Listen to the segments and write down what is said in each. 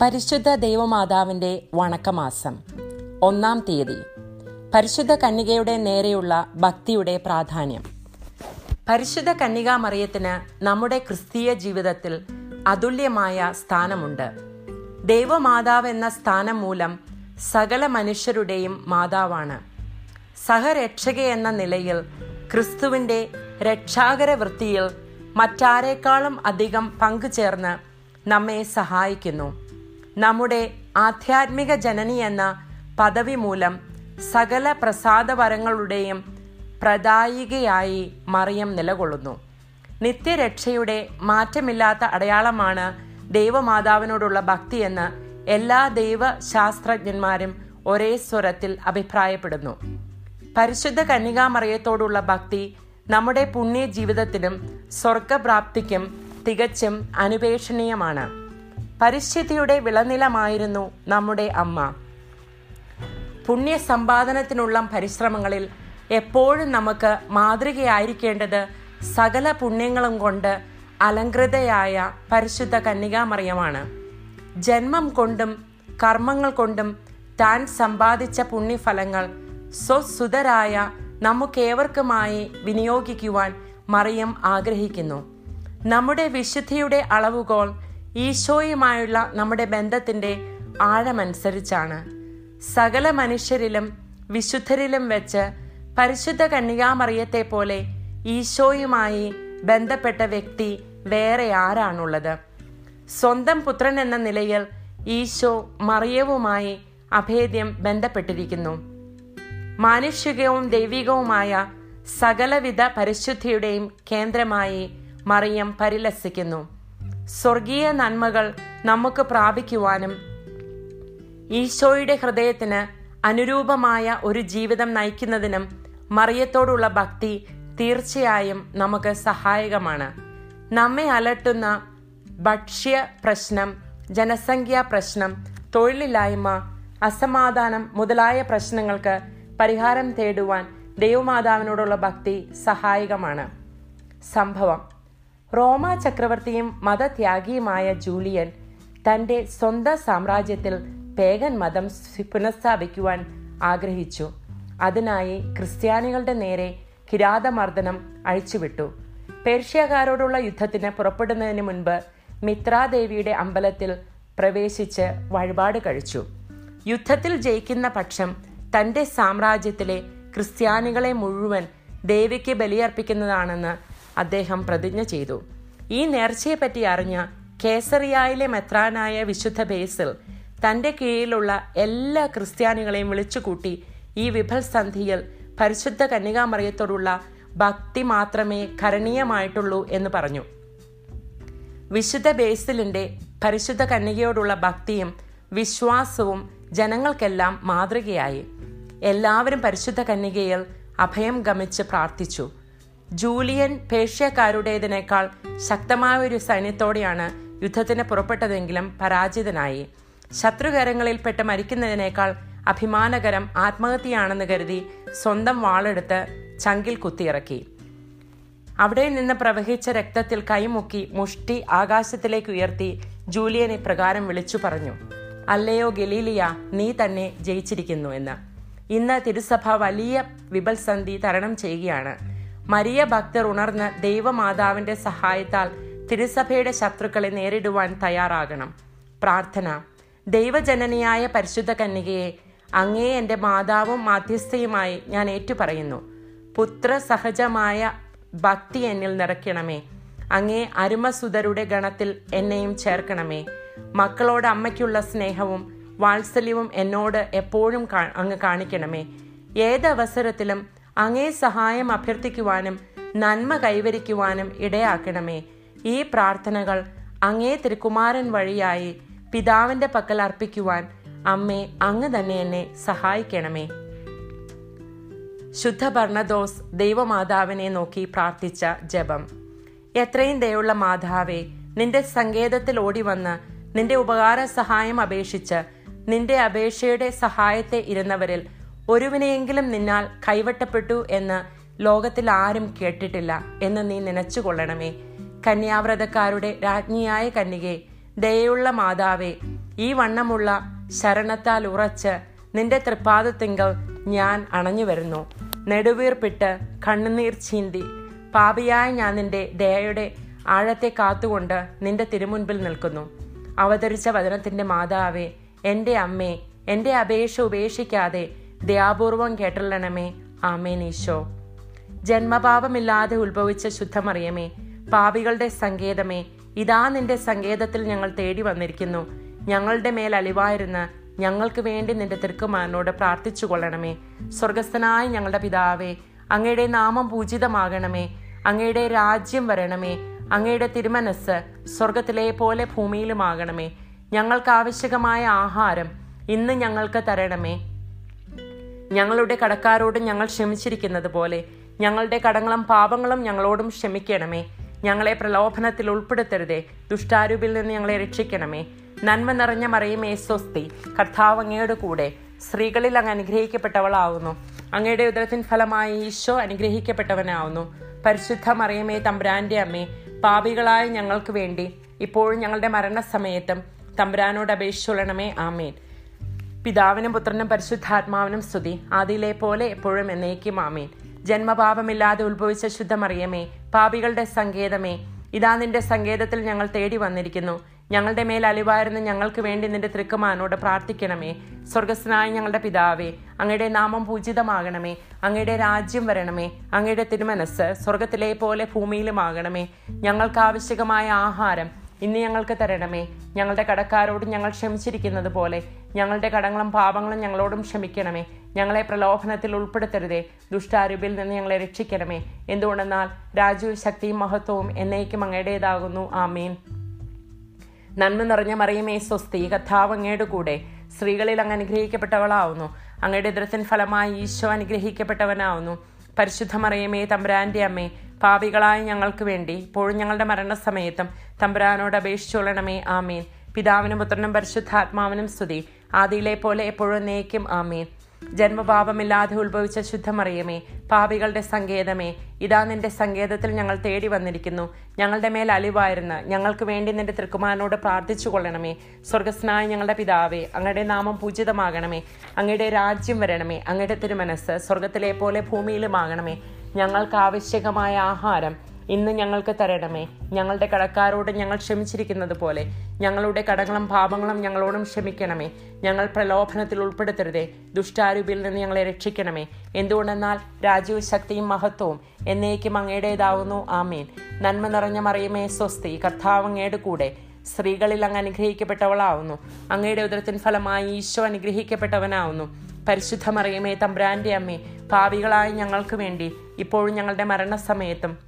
പരിശുദ്ധ ദൈവമാതാവിന്റെ വണക്കമാസം. ഒന്നാം തീയതി. പരിശുദ്ധ കന്യകയുടെ നേരെയുള്ള ഭക്തിയുടെ പ്രാധാന്യം. പരിശുദ്ധ കന്യകാമറിയത്തിന് നമ്മുടെ ക്രിസ്തീയ ജീവിതത്തിൽ അതുല്യമായ സ്ഥാനമുണ്ട്. ദൈവമാതാവ് എന്ന സ്ഥാനം മൂലം സകല മനുഷ്യരുടെയും മാതാവാണ്. സഹരക്ഷക എന്ന നിലയിൽ ക്രിസ്തുവിന്റെ രക്ഷാകര വൃത്തിയിൽ മറ്റാരേക്കാളും അധികം പങ്കുചേർന്ന് നമ്മെ സഹായിക്കുന്നു. നമ്മുടെ ആധ്യാത്മിക ജനനി എന്ന പദവി മൂലം സകല പ്രസാദവരങ്ങളുടെയും പ്രദായികയായി മറിയം നിലകൊള്ളുന്നു. നിത്യരക്ഷയുടെ മാറ്റമില്ലാത്ത അടയാളമാണ് ദൈവമാതാവിനോടുള്ള ഭക്തിയെന്ന് എല്ലാ ദൈവശാസ്ത്രജ്ഞന്മാരും ഒരേ സ്വരത്തിൽ അഭിപ്രായപ്പെടുന്നു. പരിശുദ്ധ കന്യകാമറിയത്തോടുള്ള ഭക്തി നമ്മുടെ പുണ്യ ജീവിതത്തിനും സ്വർഗപ്രാപ്തിക്കും തികച്ചും അനുപേക്ഷണീയമാണ്. പരിസ്ഥിതിയുടെ വിളനിലമായിരുന്നു നമ്മുടെ അമ്മ. പുണ്യസമ്പാദനത്തിനുള്ള പരിശ്രമങ്ങളിൽ എപ്പോഴും നമുക്ക് മാതൃകയായിരിക്കേണ്ടത് സകല പുണ്യങ്ങളും കൊണ്ട് അലങ്കൃതയായ പരിശുദ്ധ കന്യകാമറിയമാണ്. ജന്മം കൊണ്ടും കർമ്മങ്ങൾ കൊണ്ടും താൻ സമ്പാദിച്ച പുണ്യഫലങ്ങൾ സ്വസുതരായ നമുക്കേവർക്കുമായി വിനിയോഗിക്കുവാൻ മറിയം ആഗ്രഹിക്കുന്നു. നമ്മുടെ വിശുദ്ധിയുടെ അളവുകോൽ ഈശോയുമായുള്ള നമ്മുടെ ബന്ധത്തിന്റെ ആഴമനുസരിച്ചാണ്. സകല മനുഷ്യരിലും വിശുദ്ധരിലും വെച്ച് പരിശുദ്ധ കന്യകാമറിയത്തെ പോലെ ഈശോയുമായി ബന്ധപ്പെട്ട വ്യക്തി വേറെ ആരാണുള്ളത്? സ്വന്തം പുത്രൻ എന്ന നിലയിൽ ഈശോ മറിയവുമായി അഭേദ്യം ബന്ധപ്പെട്ടിരിക്കുന്നു. മാനുഷികവും ദൈവികവുമായ സകലവിധ പരിശുദ്ധിയുടെയും കേന്ദ്രമായി മറിയം പരിലസിക്കുന്നു. സ്വർഗീയ നന്മകൾ നമുക്ക് പ്രാപിക്കുവാനും ഈശോയുടെ ഹൃദയത്തിന് അനുരൂപമായ ഒരു ജീവിതം നയിക്കുന്നതിനും മറിയത്തോടുള്ള ഭക്തി തീർച്ചയായും നമുക്ക് സഹായകമാണ്. നമ്മെ അലട്ടുന്ന ഭക്ഷ്യ പ്രശ്നം ജനസംഖ്യാ പ്രശ്നം തൊഴിലില്ലായ്മ അസമാധാനം മുതലായ പ്രശ്നങ്ങൾക്ക് പരിഹാരം തേടുവാൻ ദൈവമാതാവിനോടുള്ള ഭക്തി സഹായകമാണ്. സംഭവം റോമ ചക്രവർത്തിയും മതത്യാഗിയുമായ ജൂലിയൻ തന്റെ സ്വന്തം സാമ്രാജ്യത്തിൽ പേഗൻ മതം പുനഃസ്ഥാപിക്കുവാൻ ആഗ്രഹിച്ചു. അതിനായി ക്രിസ്ത്യാനികളുടെ നേരെ കിരാതമർദ്ദനം അഴിച്ചുവിട്ടു. പേർഷ്യക്കാരോടുള്ള യുദ്ധത്തിന് പുറപ്പെടുന്നതിന് മുൻപ് മിത്രാദേവിയുടെ അമ്പലത്തിൽ പ്രവേശിച്ച് വഴിപാട് കഴിച്ചു. യുദ്ധത്തിൽ ജയിക്കുന്ന പക്ഷം തന്റെ സാമ്രാജ്യത്തിലെ ക്രിസ്ത്യാനികളെ മുഴുവൻ ദേവിക്ക് ബലിയർപ്പിക്കുന്നതാണെന്ന് അദ്ദേഹം പ്രതിജ്ഞ ചെയ്തു. ഈ നേർച്ചയെപ്പറ്റി അറിഞ്ഞ കേസറിയായിലെ മെത്രാനായ വിശുദ്ധ ബേസിൽ തന്റെ കീഴിലുള്ള എല്ലാ ക്രിസ്ത്യാനികളെയും വിളിച്ചുകൂട്ടി ഈ വിഭൽ സന്ധിയിൽ പരിശുദ്ധ കന്യകാമറിയത്തോടുള്ള ഭക്തി മാത്രമേ കരണീയമായിട്ടുള്ളൂ എന്ന് പറഞ്ഞു. വിശുദ്ധ ബേസിലിന്റെ പരിശുദ്ധ കന്യകയോടുള്ള ഭക്തിയും വിശ്വാസവും ജനങ്ങൾക്കെല്ലാം മാതൃകയായി. എല്ലാവരും പരിശുദ്ധ കന്യകയിൽ അഭയം ഗമിച്ച് പ്രാർത്ഥിച്ചു. ജൂലിയൻ പേർഷ്യക്കാരുടേതിനേക്കാൾ ശക്തമായ ഒരു സൈന്യത്തോടെയാണ് യുദ്ധത്തിന് പുറപ്പെട്ടതെങ്കിലും പരാജിതനായി. ശത്രുകരങ്ങളിൽപ്പെട്ട് മരിക്കുന്നതിനേക്കാൾ അഭിമാനകരം ആത്മഹത്യയാണെന്ന് കരുതി സ്വന്തം വാളെടുത്ത് ചങ്കിൽ കുത്തിയിറക്കി. അവിടെ നിന്ന് പ്രവഹിച്ച രക്തത്തിൽ കൈമുക്കി മുഷ്ടി ആകാശത്തിലേക്ക് ഉയർത്തി ജൂലിയനെ പ്രകാരം വിളിച്ചു പറഞ്ഞു അല്ലയോ ഗലീലിയ നീ തന്നെ ജയിച്ചിരിക്കുന്നു എന്ന്. ഇന്ന് തിരുസഭ വലിയ വിപൽസന്ധി തരണം ചെയ്യുകയാണ്. മരിയ ഭക്തർ ഉണർന്ന് ദൈവമാതാവിന്റെ സഹായത്താൽ തിരുസഭയുടെ ശത്രുക്കളെ നേരിടുവാൻ തയ്യാറാകണം. പ്രാർത്ഥന. ദൈവജനനിയായ പരിശുദ്ധ കന്യകയെ അങ്ങേ എന്റെ മാതാവും മാധ്യസ്ഥയുമായി ഞാൻ ഏറ്റുപറയുന്നു. പുത്ര സഹജമായ ഭക്തി എന്നിൽ നിറയ്ക്കണമേ. അങ്ങേ അരുമസുതരുടെ ഗണത്തിൽ എന്നെയും ചേർക്കണമേ. മക്കളോട് അമ്മയ്ക്കുള്ള സ്നേഹവും വാത്സല്യവും എന്നോട് എപ്പോഴും അങ്ങ് കാണിക്കണമേ. ഏതവസരത്തിലും അങ്ങേ സഹായം അഭ്യർത്ഥിക്കുവാനും നന്മ കൈവരിക്കുവാനും ഇടയാക്കണമേ. ഈ പ്രാർത്ഥനകൾ അങ്ങേ തിരുക്കുമാരൻ വഴിയായി പിതാവിന്റെ പക്കൽ അർപ്പിക്കുവാൻ അമ്മേ അങ്ങ് തന്നെ എന്നെ സഹായിക്കണമേ. ശുദ്ധ ഭർണദോസ് ദൈവമാതാവിനെ നോക്കി പ്രാർത്ഥിച്ച ജപം. എത്രയും ദയുള്ള മാതാവേ നിന്റെ സങ്കേതത്തിൽ ഓടി വന്ന് നിന്റെ ഉപകാര സഹായം അപേക്ഷിച്ച് നിന്റെ അപേക്ഷയുടെ സഹായത്തെ ഇരുന്നവരിൽ ഒരുവിനെയെങ്കിലും നിന്നാൽ കൈവട്ടപ്പെട്ടു എന്ന് ലോകത്തിൽ ആരും കേട്ടിട്ടില്ല എന്ന് നീ നനച്ചുകൊള്ളണമേ. കന്യാവ്രതക്കാരുടെ രാജ്ഞിയായ കന്യകെ ദയുള്ള മാതാവേ ഈ വണ്ണമുള്ള ശരണത്താൽ ഉറച്ച് നിന്റെ തൃപ്പാദത്തിങ്കൽ ഞാൻ അണഞ്ഞു വരുന്നു. നെടുവീർപ്പിട്ട് കണ്ണുനീർ ചീന്തി പാപിയായ ഞാൻ നിന്റെ ദയയുടെ ആഴത്തെ കാത്തുകൊണ്ട് നിന്റെ തിരുമുൻപിൽ നിൽക്കുന്നു. അവതരിച്ച വചനത്തിന്റെ മാതാവേ എന്റെ അമ്മേ എന്റെ അപേക്ഷ ഉപേക്ഷിക്കാതെ ദയാപൂർവം കേട്ടല്ലണമേ. ആമേനീശോ ജന്മപാപമില്ലാതെ ഉത്ഭവിച്ച ശുദ്ധമറിയമേ പാപികളുടെ സങ്കേതമേ ഇതാ നിന്റെ സങ്കേതത്തിൽ ഞങ്ങൾ തേടി വന്നിരിക്കുന്നു. ഞങ്ങളുടെ മേൽ അലിവായിരുന്ന ഞങ്ങൾക്ക് വേണ്ടി നിന്റെ തിരുക്കുമാരനോട് പ്രാർത്ഥിച്ചു കൊള്ളണമേ സ്വർഗസ്ഥനായ ഞങ്ങളുടെ പിതാവേ അങ്ങയുടെ നാമം പൂജിതമാകണമേ. അങ്ങയുടെ രാജ്യം വരണമേ. അങ്ങയുടെ തിരുമനസ് സ്വർഗത്തിലെ പോലെ ഭൂമിയിലുമാകണമേ. ഞങ്ങൾക്ക് ആവശ്യകമായ ആഹാരം ഇന്ന് ഞങ്ങൾക്ക് തരണമേ. ഞങ്ങളുടെ കടക്കാരോട് ഞങ്ങൾ ക്ഷമിച്ചിരിക്കുന്നത് പോലെ ഞങ്ങളുടെ കടങ്ങളും പാപങ്ങളും ഞങ്ങളോടും ക്ഷമിക്കണമേ. ഞങ്ങളെ പ്രലോഭനത്തിൽ ഉൾപ്പെടുത്തരുതേ. ദുഷ്ടാരൂപിൽ നിന്ന് ഞങ്ങളെ രക്ഷിക്കണമേ. നന്മ നിറഞ്ഞ മറിയമേ സ്വസ്തി. കർത്താവ് അങ്ങയുടെ കൂടെ സ്ത്രീകളിൽ അങ്ങ് അനുഗ്രഹിക്കപ്പെട്ടവളാവുന്നു. അങ്ങയുടെ ഉദരത്തിൻ ഫലമായി ഈശോ അനുഗ്രഹിക്കപ്പെട്ടവനാവുന്നു. പരിശുദ്ധ മറിയമേ തമ്പുരാന്റെ അമ്മേ പാപികളായ ഞങ്ങൾക്ക് വേണ്ടി ഇപ്പോഴും ഞങ്ങളുടെ മരണസമയത്തും തമ്പുരാനോട് അപേക്ഷിച്ചുള്ളണമേ ആമേൻ. പിതാവിനും പുത്രനും പരിശുദ്ധാത്മാവിനും സ്തുതി. ആദിയിലെ പോലെ എപ്പോഴും എന്നേക്കും ആമേൻ. ജന്മപാപമില്ലാതെ ഉത്ഭവിച്ച ശുദ്ധമറിയമേ പാപികളുടെ സങ്കേതമേ ഇതാ നിന്റെ സങ്കേതത്തിൽ ഞങ്ങൾ തേടി വന്നിരിക്കുന്നു. ഞങ്ങളുടെ മേൽ അലിവായിരുന്ന ഞങ്ങൾക്ക് വേണ്ടി നിന്റെ തൃക്കുമാനോട് പ്രാർത്ഥിക്കണമേ. സ്വർഗസ്നായ ഞങ്ങളുടെ പിതാവേ അങ്ങയുടെ നാമം പൂജിതമാകണമേ. അങ്ങയുടെ രാജ്യം വരണമേ. അങ്ങയുടെ തിരുമനസ് സ്വർഗത്തിലെ പോലെ ഭൂമിയിലുമാകണമേ. ഞങ്ങൾക്ക് ആവശ്യകമായ ആഹാരം ഇന്ന് ഞങ്ങൾക്ക് തരണമേ. ഞങ്ങളുടെ കടക്കാരോട് ഞങ്ങൾ ക്ഷമിച്ചിരിക്കുന്നത് പോലെ. ഞങ്ങളുടെ കടങ്ങളും പാപങ്ങളും ഞങ്ങളോടും ക്ഷമിക്കണമേ. ഞങ്ങളെ പ്രലോഭനത്തിൽ ഉൾപ്പെടുത്തരുതേ. ദുഷ്ടാരൂപിൽ നിന്ന് ഞങ്ങളെ രക്ഷിക്കണമേ. എന്തുകൊണ്ടെന്നാൽ രാജ്യവും ശക്തിയും മഹത്വവും എന്നേക്കും അങ്ങയുടേതാകുന്നു. ആമീൻ. നന്മ നിറഞ്ഞ മറിയമേ സ്വസ്തി. കഥാവ് അങ്ങയുടെ കൂടെ. സ്ത്രീകളിൽ അങ്ങ് അനുഗ്രഹിക്കപ്പെട്ടവളാവുന്നു. അങ്ങയുടെ ദൃത്തിൻ ഫലമായി ഈശോ അനുഗ്രഹിക്കപ്പെട്ടവനാവുന്നു. പരിശുദ്ധ മറിയമേ തമ്പുരാന്റെ അമ്മേ പാപികളായ ഞങ്ങൾക്ക് വേണ്ടി ഇപ്പോഴും ഞങ്ങളുടെ മരണസമയത്തും തമ്പുരാനോട് അപേക്ഷിച്ചുകൊള്ളണമേ ആമീൻ. പിതാവിനും പുത്രനും പരിശുദ്ധാത്മാവിനും സ്തുതി. ആദിയിലെ പോലെ എപ്പോഴും നെയ്ക്കും ആമീൻ. ജന്മപാപമില്ലാതെ ഉത്ഭവിച്ച ശുദ്ധമറിയമേ പാപികളുടെ സങ്കേതമേ ഇതാ നിന്റെ സങ്കേതത്തിൽ ഞങ്ങൾ തേടി വന്നിരിക്കുന്നു. ഞങ്ങളുടെ മേൽ അലിവായിരുന്ന ഞങ്ങൾക്ക് വേണ്ടി നിന്റെ തൃക്കുമാരനോട് പ്രാർത്ഥിച്ചു കൊള്ളണമേ. സ്വർഗസ്നായ ഞങ്ങളുടെ പിതാവേ അങ്ങയുടെ നാമം പൂജിതമാകണമേ. അങ്ങയുടെ രാജ്യം വരണമേ. അങ്ങയുടെ തിരുമനസ് സ്വർഗത്തിലെ പോലെ ഭൂമിയിലുമാകണമേ. ഞങ്ങൾക്ക് ആവശ്യകമായ ആഹാരം ഇന്ന് ഞങ്ങൾക്ക് തരണമേ. ഞങ്ങളുടെ കടക്കാരോട് ഞങ്ങൾ ക്ഷമിച്ചിരിക്കുന്നത് പോലെ ഞങ്ങളുടെ കടങ്ങളും പാപങ്ങളും ഞങ്ങളോടും ക്ഷമിക്കണമേ. ഞങ്ങൾ പ്രലോഭനത്തിൽ ഉൾപ്പെടുത്തരുതേ. ദുഷ്ടാരൂപിയിൽ നിന്ന് ഞങ്ങളെ രക്ഷിക്കണമേ. എന്തുകൊണ്ടെന്നാൽ രാജ്യവും ശക്തിയും മഹത്വവും എന്നേക്കും അങ്ങയുടേതാവുന്നു. ആമീൻ. നന്മ നിറഞ്ഞ മറിയമേ സ്വസ്തി. കർത്താവ് കൂടെ സ്ത്രീകളിൽ അങ്ങ് അനുഗ്രഹിക്കപ്പെട്ടവളാവുന്നു. അങ്ങയുടെ ഉദരത്തിൻ ഫലമായി ഈശോ അനുഗ്രഹിക്കപ്പെട്ടവനാവുന്നു. പരിശുദ്ധ മറിയമേ തമ്പ്രാന്റെ അമ്മേ പാപികളായ ഞങ്ങൾക്ക് വേണ്ടി ഇപ്പോഴും ഞങ്ങളുടെ മരണസമയത്തും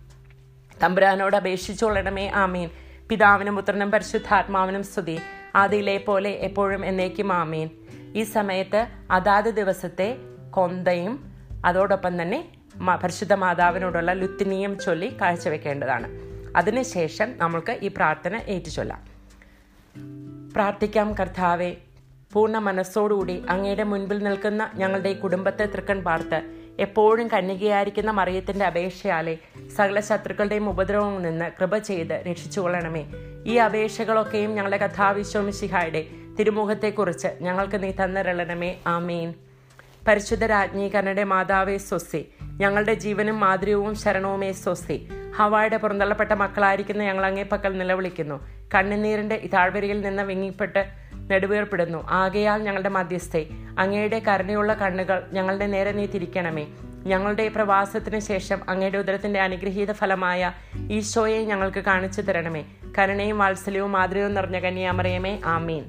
തമ്പുരാനോട് അപേക്ഷിച്ചുകൊള്ളണമേ ആമീൻ. പിതാവിനും പുത്രനും പരിശുദ്ധാത്മാവിനും സ്തുതി. ആദിയിലെ പോലെ എപ്പോഴും എന്നേക്കും ആമീൻ. ഈ സമയത്ത് അതാത് ദിവസത്തെ കൊന്തയും അതോടൊപ്പം തന്നെ പരിശുദ്ധ മാതാവിനോടുള്ള ലുത്തിനിയും ചൊല്ലി കാഴ്ചവെക്കേണ്ടതാണ്. അതിനുശേഷം നമ്മൾക്ക് ഈ പ്രാർത്ഥന ഏറ്റുചൊല്ലാം. പ്രാർത്ഥിക്കാം കർത്താവെ പൂർണ മനസ്സോടുകൂടി അങ്ങയുടെ മുൻപിൽ നിൽക്കുന്ന ഞങ്ങളുടെ ഈ കുടുംബത്തെ തൃക്കൺ പാർത്ത് എപ്പോഴും കന്യകയായിരിക്കുന്ന മറിയത്തിന്റെ അപേക്ഷയാലെ സകല ശത്രുക്കളുടെയും ഉപദ്രവങ്ങളിൽ നിന്ന് കൃപ ചെയ്ത് രക്ഷിച്ചുകൊള്ളണമേ. ഈ അപേക്ഷകളൊക്കെയും ഞങ്ങളുടെ കഥാവിശ്വമിശിഹായുടെ തിരുമുഖത്തെക്കുറിച്ച് ഞങ്ങൾക്ക് നീ തന്നിരളണമേ. ആമീൻ. പരിശുദ്ധ രാജ്ഞി കന്നഡ മാതാവേ സ്വസ്തി ഞങ്ങളുടെ ജീവനും മാതൃവും ശരണവുമേ സ്വസ്തി ഹവായുടെ പുറന്തള്ളപ്പെട്ട മക്കളായിരിക്കുന്ന ഞങ്ങൾ അങ്ങേപ്പക്കൽ നിലവിളിക്കുന്നു. കണ്ണുനീരിന്റെ താഴ്വരയിൽ നിന്ന് വിങ്ങിപ്പെട്ട് നെടുവേർപ്പെടുന്നു. ആകയാൽ ഞങ്ങളുടെ മധ്യസ്ഥെ അങ്ങയുടെ കരുണയുള്ള കണ്ണുകൾ ഞങ്ങളുടെ നേരെ നീ തിരിക്കണമേ ഞങ്ങളുടെ പ്രവാസത്തിന് ശേഷം അങ്ങയുടെ ഉദരത്തിന്റെ അനുഗ്രഹീത ഫലമായ ഈശോയെ ഞങ്ങൾക്ക് കാണിച്ചു തരണമേ. കരുണയും വാത്സല്യവും മാതൃകയും നിറഞ്ഞ കന്യാമറിയമേ ആമീൻ.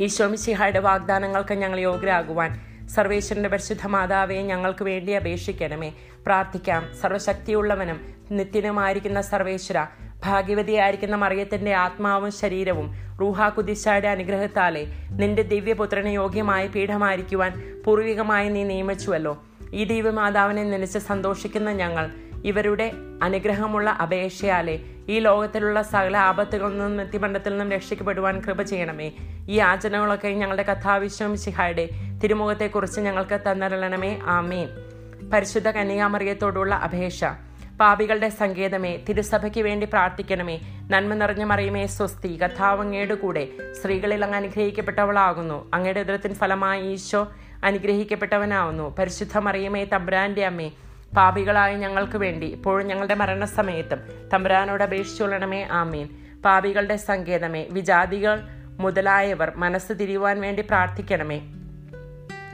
ഈശോമിശിഹായുടെ വാഗ്ദാനങ്ങൾക്ക് ഞങ്ങൾ യോഗ്യരാകുവാൻ സർവേശ്വരന്റെ പരിശുദ്ധ മാതാവെ ഞങ്ങൾക്ക് വേണ്ടി അപേക്ഷിക്കണമേ. പ്രാർത്ഥിക്കാം. സർവശക്തിയുള്ളവനും നിത്യനുമായിരിക്കുന്ന സർവേശ്വര ഭാഗ്യവതിയായിരിക്കുന്ന മറിയത്തിന്റെ ആത്മാവും ശരീരവും റൂഹാ കുദിശായുടെ അനുഗ്രഹത്താലെ നിന്റെ ദിവ്യപുത്രന് യോഗ്യമായ പീഠമായിരിക്കുവാൻ പൂർവികമായി നീ നിയമിച്ചുവല്ലോ. ഈ ദൈവമാതാവിനെ നനച്ച് സന്തോഷിക്കുന്ന ഞങ്ങൾ ഇവരുടെ അനുഗ്രഹമുള്ള അപേക്ഷയാലെ ഈ ലോകത്തിലുള്ള സകല ആപത്തുകളിൽ നിന്നും നിത്യമണ്ഡത്തിൽ നിന്നും രക്ഷിക്കപ്പെടുവാൻ കൃപ ചെയ്യണമേ. ഈ ആചരണങ്ങളൊക്കെ ഞങ്ങളുടെ കഥാവിശ്വം ശിഹായുടെ തിരുമുഖത്തെക്കുറിച്ച് ഞങ്ങൾക്ക് തന്നരളണമേ. ആമീൻ. പരിശുദ്ധ കന്യാമറിയത്തോടുള്ള അപേക്ഷ. പാപികളുടെ സങ്കേതമേ തിരുസഭയ്ക്ക് വേണ്ടി പ്രാർത്ഥിക്കണമേ. നന്മ നിറഞ്ഞ മറിയുമേ സ്വസ്തി കഥാവങ്ങയുടെ കൂടെ സ്ത്രീകളിൽ അങ്ങ് അനുഗ്രഹിക്കപ്പെട്ടവളാകുന്നു. അങ്ങയുടെ ഉദരത്തിൻ ഫലമായി ഈശോ അനുഗ്രഹിക്കപ്പെട്ടവനാവുന്നു. പരിശുദ്ധ മറിയമേ തമ്പ്രാന്റെ അമ്മേ പാപികളായ ഞങ്ങൾക്ക് വേണ്ടി ഇപ്പോഴും ഞങ്ങളുടെ മരണസമയത്തും തമ്പുരാനോട് അപേക്ഷിച്ചുകൊള്ളണമേ ആമീൻ. പാപികളുടെ സങ്കേതമേ വിജാതികൾ മുതലായവർ മനസ്സ് തിരിയുവാൻ വേണ്ടി പ്രാർത്ഥിക്കണമേ.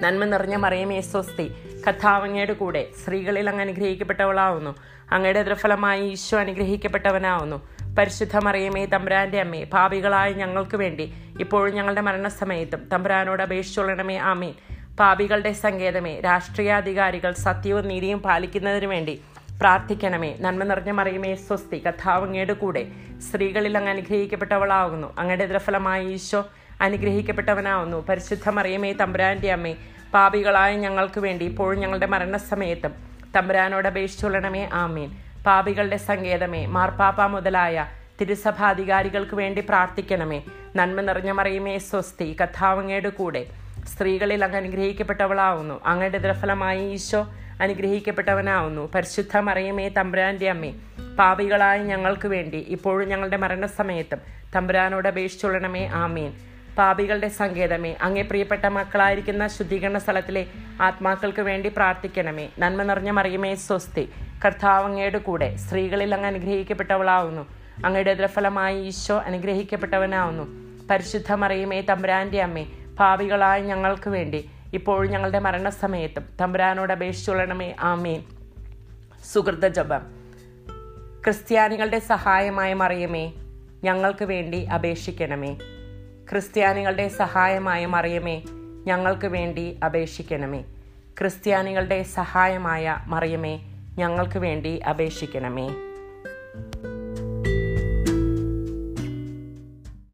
നന്മ നിറഞ്ഞ മറിയമേ സ്വസ്തി. കഥാവങ്ങയുടെ കൂടെ സ്ത്രീകളിൽ അങ്ങ് അനുഗ്രഹിക്കപ്പെട്ടവളാവുന്നു. അങ്ങയുടെ ദൃഫലമായി ഈശോ അനുഗ്രഹിക്കപ്പെട്ടവനാവുന്നു. പരിശുദ്ധ മറിയമേ തമ്പുരാന്റെ അമ്മേ പാപികളായ ഞങ്ങൾക്ക് വേണ്ടി ഇപ്പോഴും ഞങ്ങളുടെ മരണസമയത്തും തമ്പുരാനോട് അപേക്ഷിച്ചുള്ളണമേ ആമീൻ. പാപികളുടെ സങ്കേതമേ രാഷ്ട്രീയാധികാരികൾ സത്യവും നീതിയും പാലിക്കുന്നതിന് വേണ്ടി പ്രാർത്ഥിക്കണമേ. നന്മ നിറഞ്ഞ മറിയമേ സ്വസ്തി. കഥാവങ്ങയുടെ കൂടെ സ്ത്രീകളിൽ അങ്ങ് അനുഗ്രഹിക്കപ്പെട്ടവളാകുന്നു അങ്ങയുടെ ദൃഫലമായി ഈശോ അനുഗ്രഹിക്കപ്പെട്ടവനാവുന്നു. പരിശുദ്ധ മറിയമേ തമ്പുരാന്റെ അമ്മേ പാപികളായ ഞങ്ങൾക്ക് വേണ്ടി ഇപ്പോഴും ഞങ്ങളുടെ മരണസമയത്തും തമ്പുരാനോട് അപേക്ഷിച്ചുള്ളണമേ ആമീൻ. പാപികളുടെ സങ്കേതമേ മാർപ്പാപ്പ മുതലായ തിരുസഭാധികാരികൾക്ക് വേണ്ടി പ്രാർത്ഥിക്കണമേ. നന്മ നിറഞ്ഞ മറിയമേ സ്വസ്തി കഥാവങ്ങയുടെ കൂടെ സ്ത്രീകളിൽ അങ്ങ് അനുഗ്രഹിക്കപ്പെട്ടവളാവുന്നു. അങ്ങയുടെ ദൃഫലമായി ഈശോ അനുഗ്രഹിക്കപ്പെട്ടവനാവുന്നു. പരിശുദ്ധ മറിയമേ തമ്പുരാന്റെ അമ്മേ പാപികളായ ഞങ്ങൾക്ക് വേണ്ടി ഇപ്പോഴും ഞങ്ങളുടെ മരണസമയത്തും തമ്പുരാനോട് അപേക്ഷിച്ചുള്ളണമേ ആമീൻ. പാപികളുടെ സങ്കേതമേ. അങ്ങേ പ്രിയപ്പെട്ട മക്കളായിരിക്കുന്ന ശുദ്ധീകരണ സ്ഥലത്തിലെ ആത്മാക്കൾക്ക് വേണ്ടി പ്രാർത്ഥിക്കണമേ. നന്മ നിറഞ്ഞ മറിയമേ സ്വസ്തി. കർത്താവ് അങ്ങയുടെ കൂടെ സ്ത്രീകളിൽ അങ്ങ് അനുഗ്രഹിക്കപ്പെട്ടവളാവുന്നു. അങ്ങയുടെ ഇതരഫലമായി ഈശോ അനുഗ്രഹിക്കപ്പെട്ടവനാവുന്നു. പരിശുദ്ധ മറിയമേ തമ്പുരാന്റെ അമ്മേ പാപികളായ ഞങ്ങൾക്ക് വേണ്ടി ഇപ്പോഴും ഞങ്ങളുടെ മരണസമയത്തും തമ്പുരാനോട് അപേക്ഷിച്ചുകൊള്ളണമേ ആമേൻ. സുഹൃത ജപം. ക്രിസ്ത്യാനികളുടെ സഹായമായ മറിയമേ ഞങ്ങൾക്ക് വേണ്ടി അപേക്ഷിക്കണമേ. ക്രിസ്ത്യാനികളുടെ സഹായമായ മറിയമേ ഞങ്ങൾക്ക് വേണ്ടി അപേക്ഷിക്കണമേ. ക്രിസ്ത്യാനികളുടെ സഹായമായ മറിയമേ ഞങ്ങൾക്ക് വേണ്ടി അപേക്ഷിക്കണമേ.